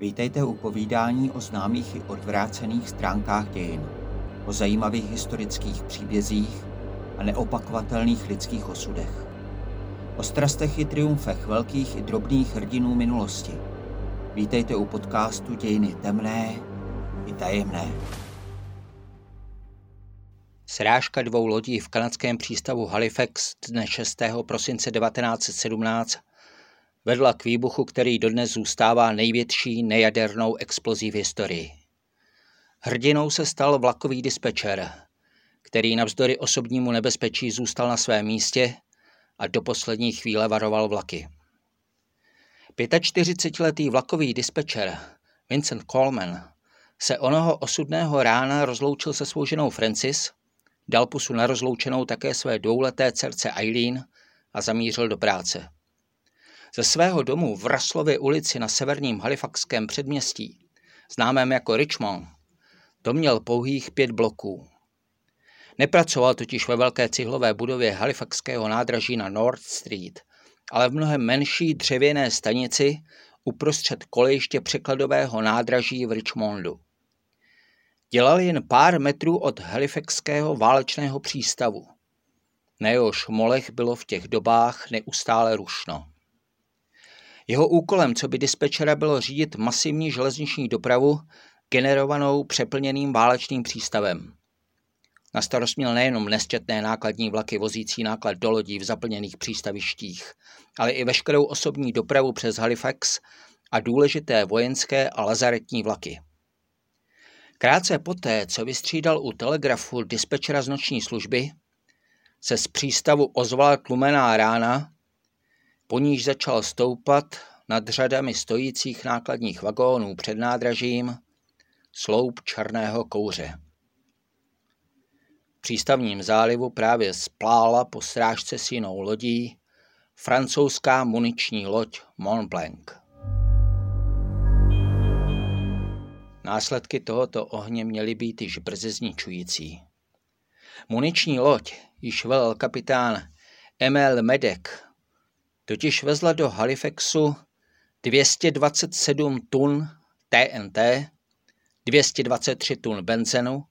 Vítejte u povídání o známých i odvrácených stránkách dějin, o zajímavých historických příbězích a neopakovatelných lidských osudech. O strastech i triumfech velkých i drobných hrdinů minulosti. Vítejte u podcastu Dějiny temné i tajemné. Srážka dvou lodí v kanadském přístavu Halifax dne 6. prosince 1917 vedla k výbuchu, který dodnes zůstává největší nejadernou explozí v historii. Hrdinou se stal vlakový dispečer, který navzdory osobnímu nebezpečí zůstal na svém místě a do poslední chvíle varoval vlaky. 45-letý vlakový dispečer Vincent Coleman se onoho osudného rána rozloučil se svou ženou Francis, dal pusu na rozloučenou také své dvouleté dcerce Eileen a zamířil do práce. Ze svého domu v Raslově ulici na severním Halifaxském předměstí, známém jako Richmond, to měl pouhých pět bloků. Nepracoval totiž ve velké cihlové budově Halifaxského nádraží na North Street, ale v mnohem menší dřevěné stanici uprostřed kolejiště překladového nádraží v Richmondu. Dělal jen pár metrů od Halifaxského válečného přístavu. Na jehož molech bylo v těch dobách neustále rušno. Jeho úkolem, co by dispečera, bylo řídit masivní železniční dopravu generovanou přeplněným válečným přístavem. Na starost měl nejenom nesčetné nákladní vlaky vozící náklad do lodí v zaplněných přístavištích, ale i veškerou osobní dopravu přes Halifax a důležité vojenské a lazaretní vlaky. Krátce poté, co vystřídal u telegrafu dispečera z noční služby, se z přístavu ozvala tlumená rána, po níž začal stoupat nad řadami stojících nákladních vagónů před nádražím sloup černého kouře. V přístavním zálivu právě splála po strážce s jinou lodí francouzská muniční loď Mont Blanc. Následky tohoto ohně měly být již brzy zničující. Muniční loď již velel kapitán Emil Medek, totiž vezla do Halifaxu 227 tun TNT, 223 tun benzenu,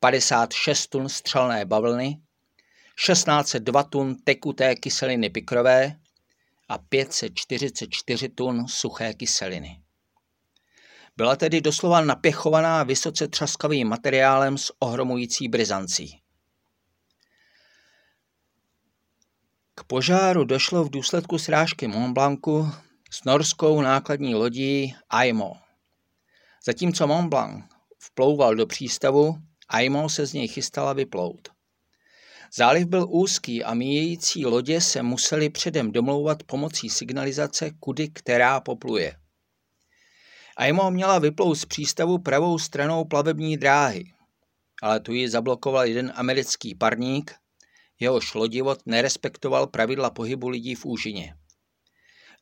56 tun střelné bavlny, 1602 tun tekuté kyseliny pikrové a 544 tun suché kyseliny. Byla tedy doslova napěchovaná vysoce třaskavým materiálem s ohromující brizancí. K požáru došlo v důsledku srážky Montblancu s norskou nákladní lodí Aimo. Zatímco Montblanc vplouval do přístavu, Aimo se z něj chystala vyplout. Záliv byl úzký a míjející lodě se museli předem domlouvat pomocí signalizace, kudy která popluje. Aimo měla vyplout z přístavu pravou stranou plavební dráhy, ale tu ji zablokoval jeden americký parník, jehož lodivod nerespektoval pravidla pohybu lidí v úžině.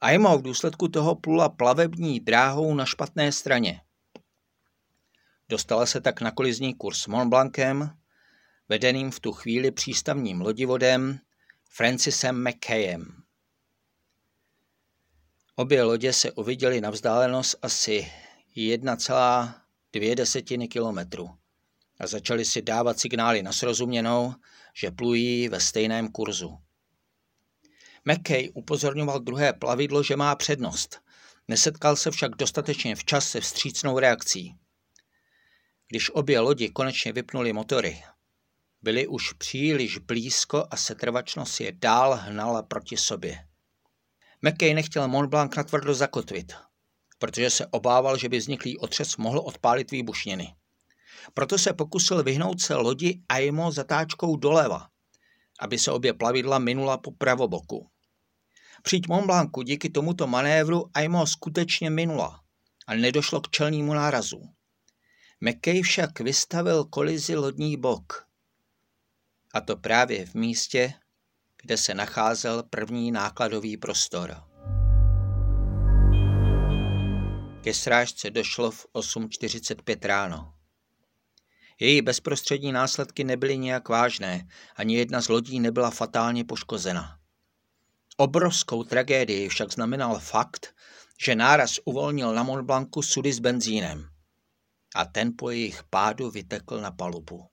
Aimo v důsledku toho plula plavební dráhou na špatné straně. Dostala se tak na kolizní kurz Montblancem, vedeným v tu chvíli přístavním lodivodem Francisem McKayem. Obě lodě se uviděly na vzdálenost asi 1,2 desetiny kilometru a začali si dávat signály na srozuměnou, že plují ve stejném kurzu. McKay upozorňoval druhé plavidlo, že má přednost. Nesetkal se však dostatečně včas se vstřícnou reakcí. Když obě lodi konečně vypnuly motory, byly už příliš blízko a setrvačnost je dál hnala proti sobě. McKay nechtěl Mont Blanc natvrdo zakotvit, protože se obával, že by vzniklý otřes mohl odpálit výbušniny. Proto se pokusil vyhnout se lodi Aimo zatáčkou doleva, aby se obě plavidla minula po pravoboku. Přijď Mont Blancu díky tomuto manévru Aimo skutečně minula a nedošlo k čelnímu nárazu. McKay však vystavil kolizi lodní bok. A to právě v místě, kde se nacházel první nákladový prostor. Ke srážce došlo v 8.45 ráno. Její bezprostřední následky nebyly nijak vážné, ani jedna z lodí nebyla fatálně poškozena. Obrovskou tragédii však znamenal fakt, že náraz uvolnil na Mont Blancu sudy s benzínem a ten po jejich pádu vytekl na palubu.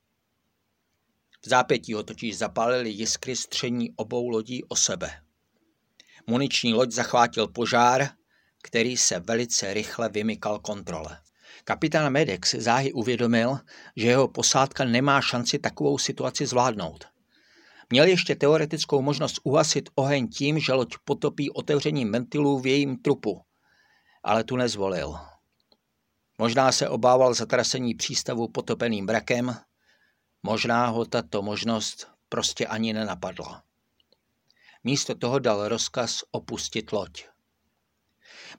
V zápětí ho totiž zapálili jiskry stření obou lodí o sebe. Muniční loď zachvátil požár, který se velice rychle vymykal kontrole. Kapitán Medex záhy uvědomil, že jeho posádka nemá šanci takovou situaci zvládnout. Měl ještě teoretickou možnost uhasit oheň tím, že loď potopí otevřením ventilů v jejím trupu, ale tu nezvolil. Možná se obával zatrasení přístavu potopeným brakem, možná ho tato možnost prostě ani nenapadla. Místo toho dal rozkaz opustit loď.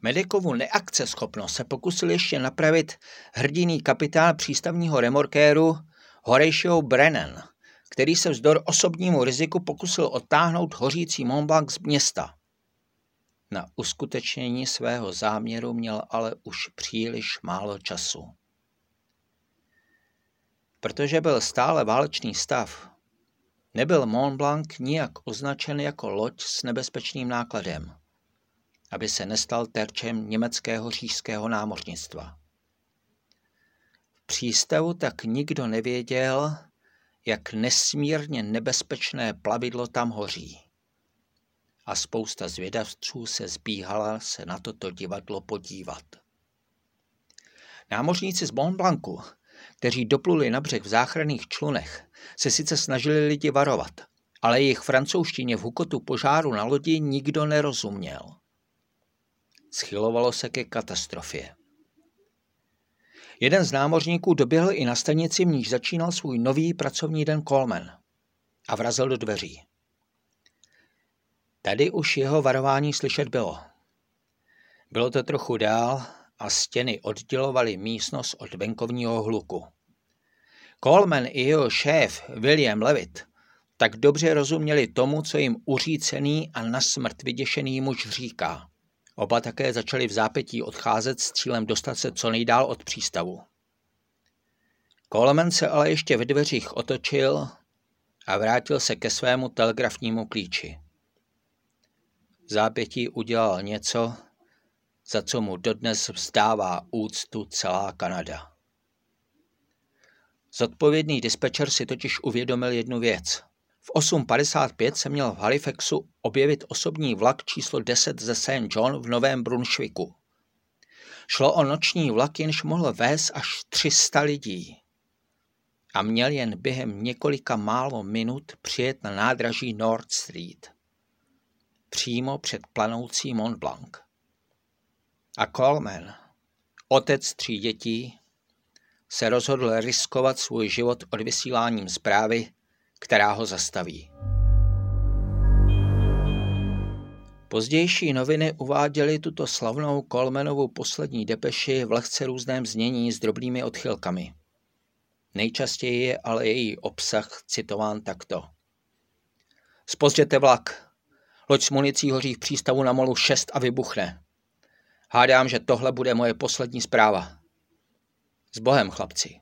Medekovu neakceschopnost se pokusil ještě napravit hrdiný kapitán přístavního remorkéru Horejšího Brennan, který se vzdor osobnímu riziku pokusil odtáhnout hořící Montblanc z města. Na uskutečnění svého záměru měl ale už příliš málo času. Protože byl stále válečný stav, nebyl Mont Blanc nijak označen jako loď s nebezpečným nákladem, aby se nestal terčem německého říšského námořnictva. V přístavu tak nikdo nevěděl, jak nesmírně nebezpečné plavidlo tam hoří. A spousta zvědavců se zbíhala se na toto divadlo podívat. Námořníci z Mont Blancu, kteří dopluli na břeh v záchranných člunech, se sice snažili lidi varovat, ale jejich francouzštině v hukotu požáru na lodi nikdo nerozuměl. Schylovalo se ke katastrofě. Jeden z námořníků doběhl i na stanici, v níž začínal svůj nový pracovní den Coleman a vrazil do dveří. Tady už jeho varování slyšet bylo. Bylo to trochu dál a stěny oddělovaly místnost od venkovního hluku. Coleman i jeho šéf William Levitt tak dobře rozuměli tomu, co jim uřícený a na smrt vyděšený muž říká. Oba také začali v zápětí odcházet s cílem dostat se co nejdál od přístavu. Coleman se ale ještě ve dveřích otočil a vrátil se ke svému telegrafnímu klíči. V zápětí udělal něco, za co mu dodnes vzdává úctu celá Kanada. Zodpovědný dispečer si totiž uvědomil jednu věc. V 8.55 se měl v Halifaxu objevit osobní vlak číslo 10 ze St. John v Novém Brunšviku. Šlo o noční vlak, jenž mohl vést až 300 lidí. A měl jen během několika málo minut přijet na nádraží North Street. Přímo před planoucí Mont Blanc. A Coleman, otec tří dětí, se rozhodl riskovat svůj život odvysíláním zprávy, která ho zastaví. Pozdější noviny uváděly tuto slavnou Kolmenovu poslední depeši v lehce různém znění s drobnými odchylkami. Nejčastěji je ale její obsah citován takto. Spozděte vlak. Loď s municí hoří v přístavu na molu 6 a vybuchne. Hádám, že tohle bude moje poslední zpráva. S Bohem, chlapci.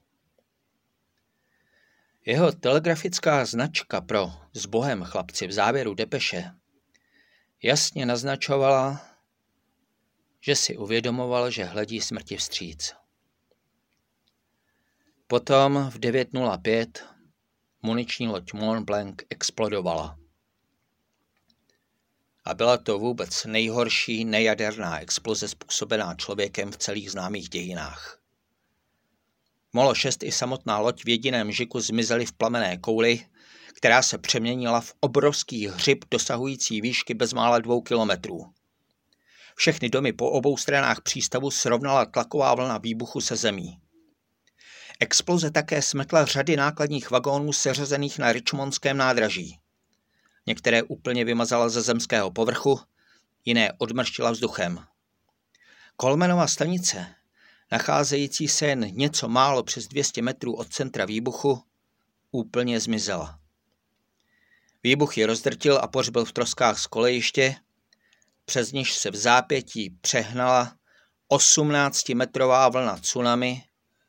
Jeho telegrafická značka pro S Bohem, chlapci v závěru depeše jasně naznačovala, že si uvědomoval, že hledí smrti vstříc. Potom v 9.05 muniční loď Mont Blanc explodovala. A byla to vůbec nejhorší nejaderná exploze způsobená člověkem v celých známých dějinách. Molo 6 i samotná loď v jediném žiku zmizely v plamené kouli, která se přeměnila v obrovský hřib dosahující výšky bezmála dvou kilometrů. Všechny domy po obou stranách přístavu srovnala tlaková vlna výbuchu se zemí. Exploze také smetla řady nákladních vagónů seřazených na Richmondském nádraží. Některé úplně vymazala ze zemského povrchu, jiné odmrštila vzduchem. Kolmenova stanice, nacházející se jen něco málo přes 200 metrů od centra výbuchu, úplně zmizela. Výbuch ji rozdrtil a pořbil v troskách z kolejiště, přes něž se v zápětí přehnala 18-metrová vlna tsunami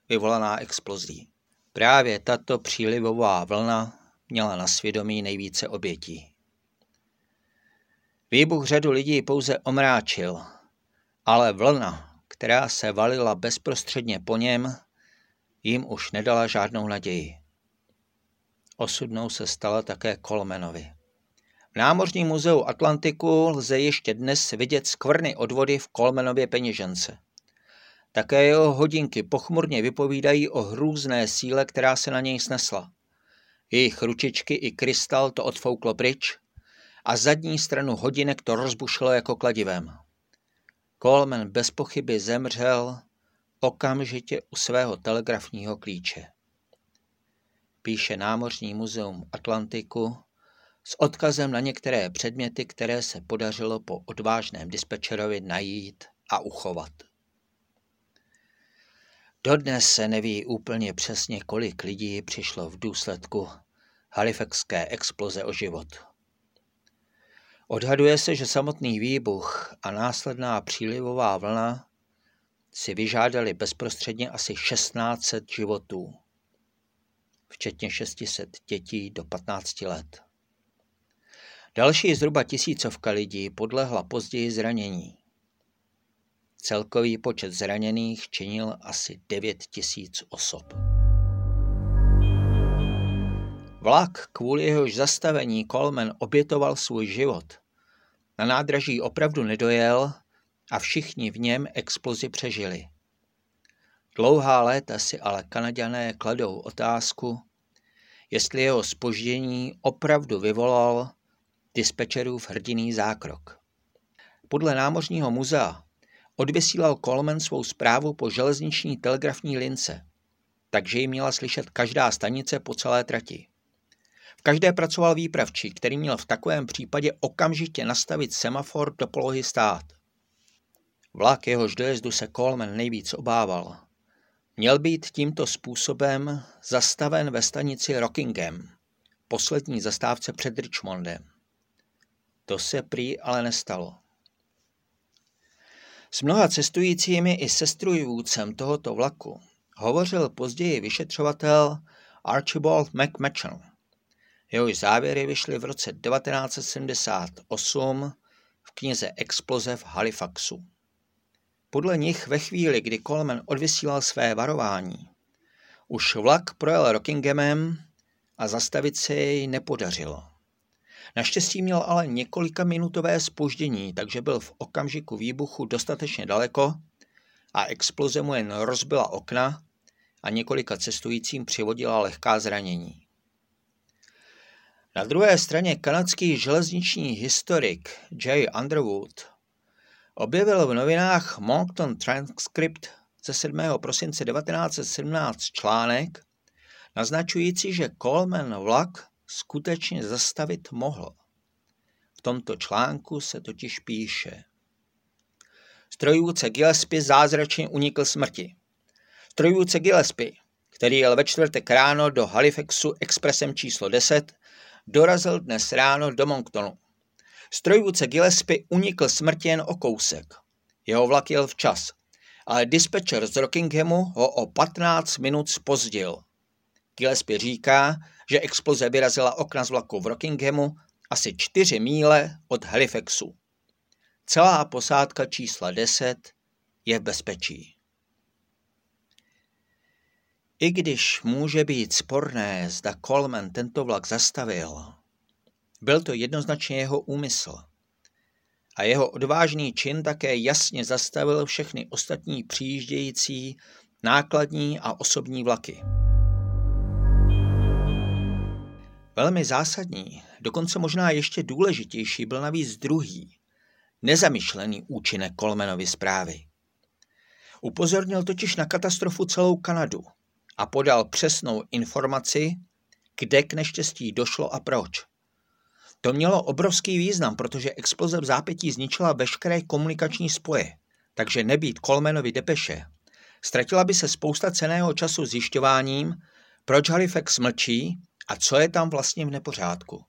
vyvolaná explozí. Právě tato přílivová vlna měla na svědomí nejvíce obětí. Výbuch řadu lidí pouze omráčil ale vlna, která se valila bezprostředně po něm, jim už nedala žádnou naději. Osudnou se stala také Kolmenovi. V Námořním muzeu Atlantiku lze ještě dnes vidět skvrny od vody v Kolmenově peněžence. Také jeho hodinky pochmurně vypovídají o hrůzné síle, která se na něj snesla. Jejich ručičky i krystal to odfouklo pryč a zadní stranu hodinek to rozbušilo jako kladivem. Coleman bez pochyby zemřel okamžitě u svého telegrafního klíče. Píše Námořní muzeum Atlantiku s odkazem na některé předměty, které se podařilo po odvážném dispečerovi najít a uchovat. Dodnes se neví úplně přesně, kolik lidí přišlo v důsledku halifaxské exploze o život. Odhaduje se, že samotný výbuch a následná přílivová vlna si vyžádali bezprostředně asi 1600 životů, včetně 600 dětí do 15 let. Další zhruba tisícovka lidí podlehla později zranění. Celkový počet zraněných činil asi 9 tisíc osob. Vlak, kvůli jehož zastavení Coleman obětoval svůj život. Na nádraží opravdu nedojel a všichni v něm explozi přežili. Dlouhá léta si ale Kanaďané kladou otázku, jestli jeho spoždění opravdu vyvolal dispečerův hrdiný zákrok. Podle námořního muzea odvysílal Coleman svou zprávu po železniční telegrafní lince, takže ji měla slyšet každá stanice po celé trati. Každé pracoval výpravčí, který měl v takovém případě okamžitě nastavit semafor do polohy stát. Vlak jehož dojezdu se Coleman nejvíc obával. Měl být tímto způsobem zastaven ve stanici Rockingham, poslední zastávce před Richmondem. To se prý ale nestalo. S mnoha cestujícími i se strujvůdcem tohoto vlaku hovořil později vyšetřovatel Archibald McMachon. Jehož závěry vyšly v roce 1978 v knize Exploze v Halifaxu. Podle nich ve chvíli, kdy Coleman odvysílal své varování, už vlak projel Rockinghamem a zastavit se jej nepodařilo. Naštěstí měl ale několika minutové spoždění, takže byl v okamžiku výbuchu dostatečně daleko a exploze mu jen rozbila okna a několika cestujícím přivodila lehká zranění. Na druhé straně kanadský železniční historik Jay Underwood objevil v novinách Moncton Transcript ze 7. prosince 1917 článek, naznačující, že Coleman vlak skutečně zastavit mohl. V tomto článku se totiž píše. Strojvůdce Gillespie zázračně unikl smrti. Strojvůdce Gillespie, který jel ve čtvrtek ráno do Halifaxu expresem číslo 10, dorazil dnes ráno do Monktonu. Strojvůdce Gillespie unikl smrti jen o kousek. Jeho vlak jel včas, ale dispečer z Rockinghamu ho o 15 minut spozdil. Gillespie říká, že exploze vyrazila okna z vlaku v Rockinghamu asi 4 míle od Halifaxu. Celá posádka čísla 10 je v bezpečí. I když může být sporné, zda Coleman tento vlak zastavil, byl to jednoznačně jeho úmysl. A jeho odvážný čin také jasně zastavil všechny ostatní přijíždějící nákladní a osobní vlaky. Velmi zásadní, dokonce možná ještě důležitější byl navíc druhý, nezamýšlený účinek Kolmenovy zprávy. Upozornil totiž na katastrofu celou Kanadu a podal přesnou informaci, kde k neštěstí došlo a proč. To mělo obrovský význam, protože exploze v zápětí zničila veškeré komunikační spoje, takže nebýt Colmanovi depeše. Ztratila by se spousta ceného času zjišťováním, proč Halifax mlčí a co je tam vlastně v nepořádku.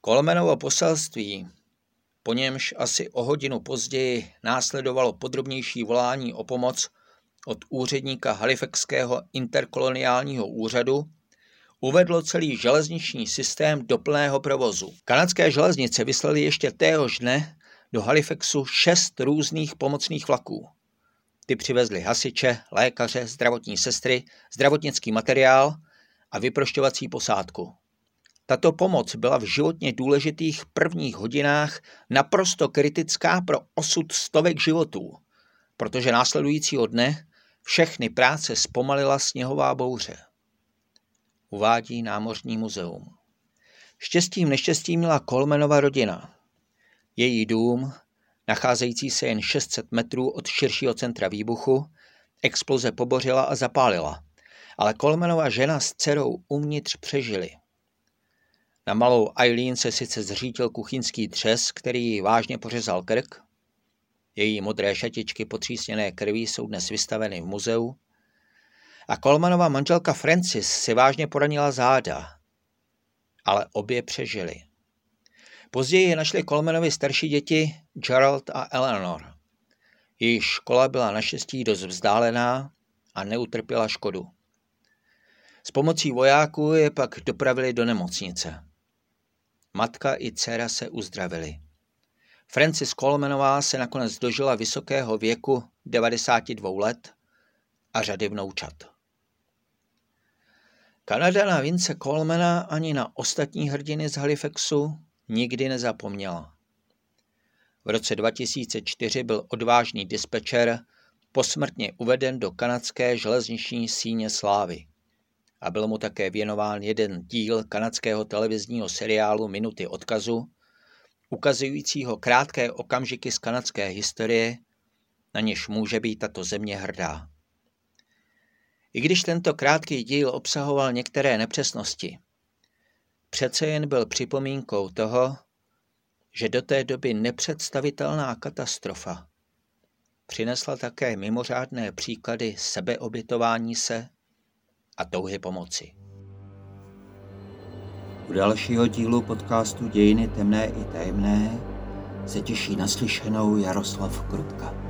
Kolmenovo poselství, po němž asi o hodinu později následovalo podrobnější volání o pomoc od úředníka Halifaxského interkoloniálního úřadu, uvedlo celý železniční systém do plného provozu. Kanadské železnice vyslali ještě téhož dne do Halifaxu šest různých pomocných vlaků. Ty přivezli hasiče, lékaře, zdravotní sestry, zdravotnický materiál a vyprošťovací posádku. Tato pomoc byla v životně důležitých prvních hodinách naprosto kritická pro osud stovek životů, protože následujícího dne všechny práce zpomalila sněhová bouře. Uvádí Námořní muzeum. Štěstím neštěstím měla Kolmenova rodina. Její dům, nacházející se jen 600 metrů od širšího centra výbuchu, exploze pobořila a zapálila, ale Kolmenova žena s dcerou uvnitř přežili. Na malou Eileen se sice zřítil kuchyňský třes, který ji vážně pořezal krk. Její modré šatičky potřísněné krví jsou dnes vystaveny v muzeu. A Kolmanova manželka Francis si vážně poranila záda, ale obě přežili. Později je našli Kolmanovi starší děti Gerald a Eleanor. Jejich škola byla naštěstí dost vzdálená a neutrpěla škodu. S pomocí vojáků je pak dopravili do nemocnice. Matka i dcera se uzdravili. Francis Colemanová se nakonec dožila vysokého věku 92 let a řady vnoučat. Kanada na Vince Colemana ani na ostatní hrdiny z Halifaxu nikdy nezapomněla. V roce 2004 byl odvážný dispečer posmrtně uveden do kanadské železniční síně slávy a byl mu také věnován jeden díl kanadského televizního seriálu Minuty odkazu, ukazujícího krátké okamžiky z kanadské historie, na něž může být tato země hrdá. I když tento krátký díl obsahoval některé nepřesnosti, přece jen byl připomínkou toho, že do té doby nepředstavitelná katastrofa přinesla také mimořádné příklady sebeobětování se a touhy pomoci. U dalšího dílu podcastu Dějiny temné i tajemné se těší naslyšenou Jaroslav Krutka.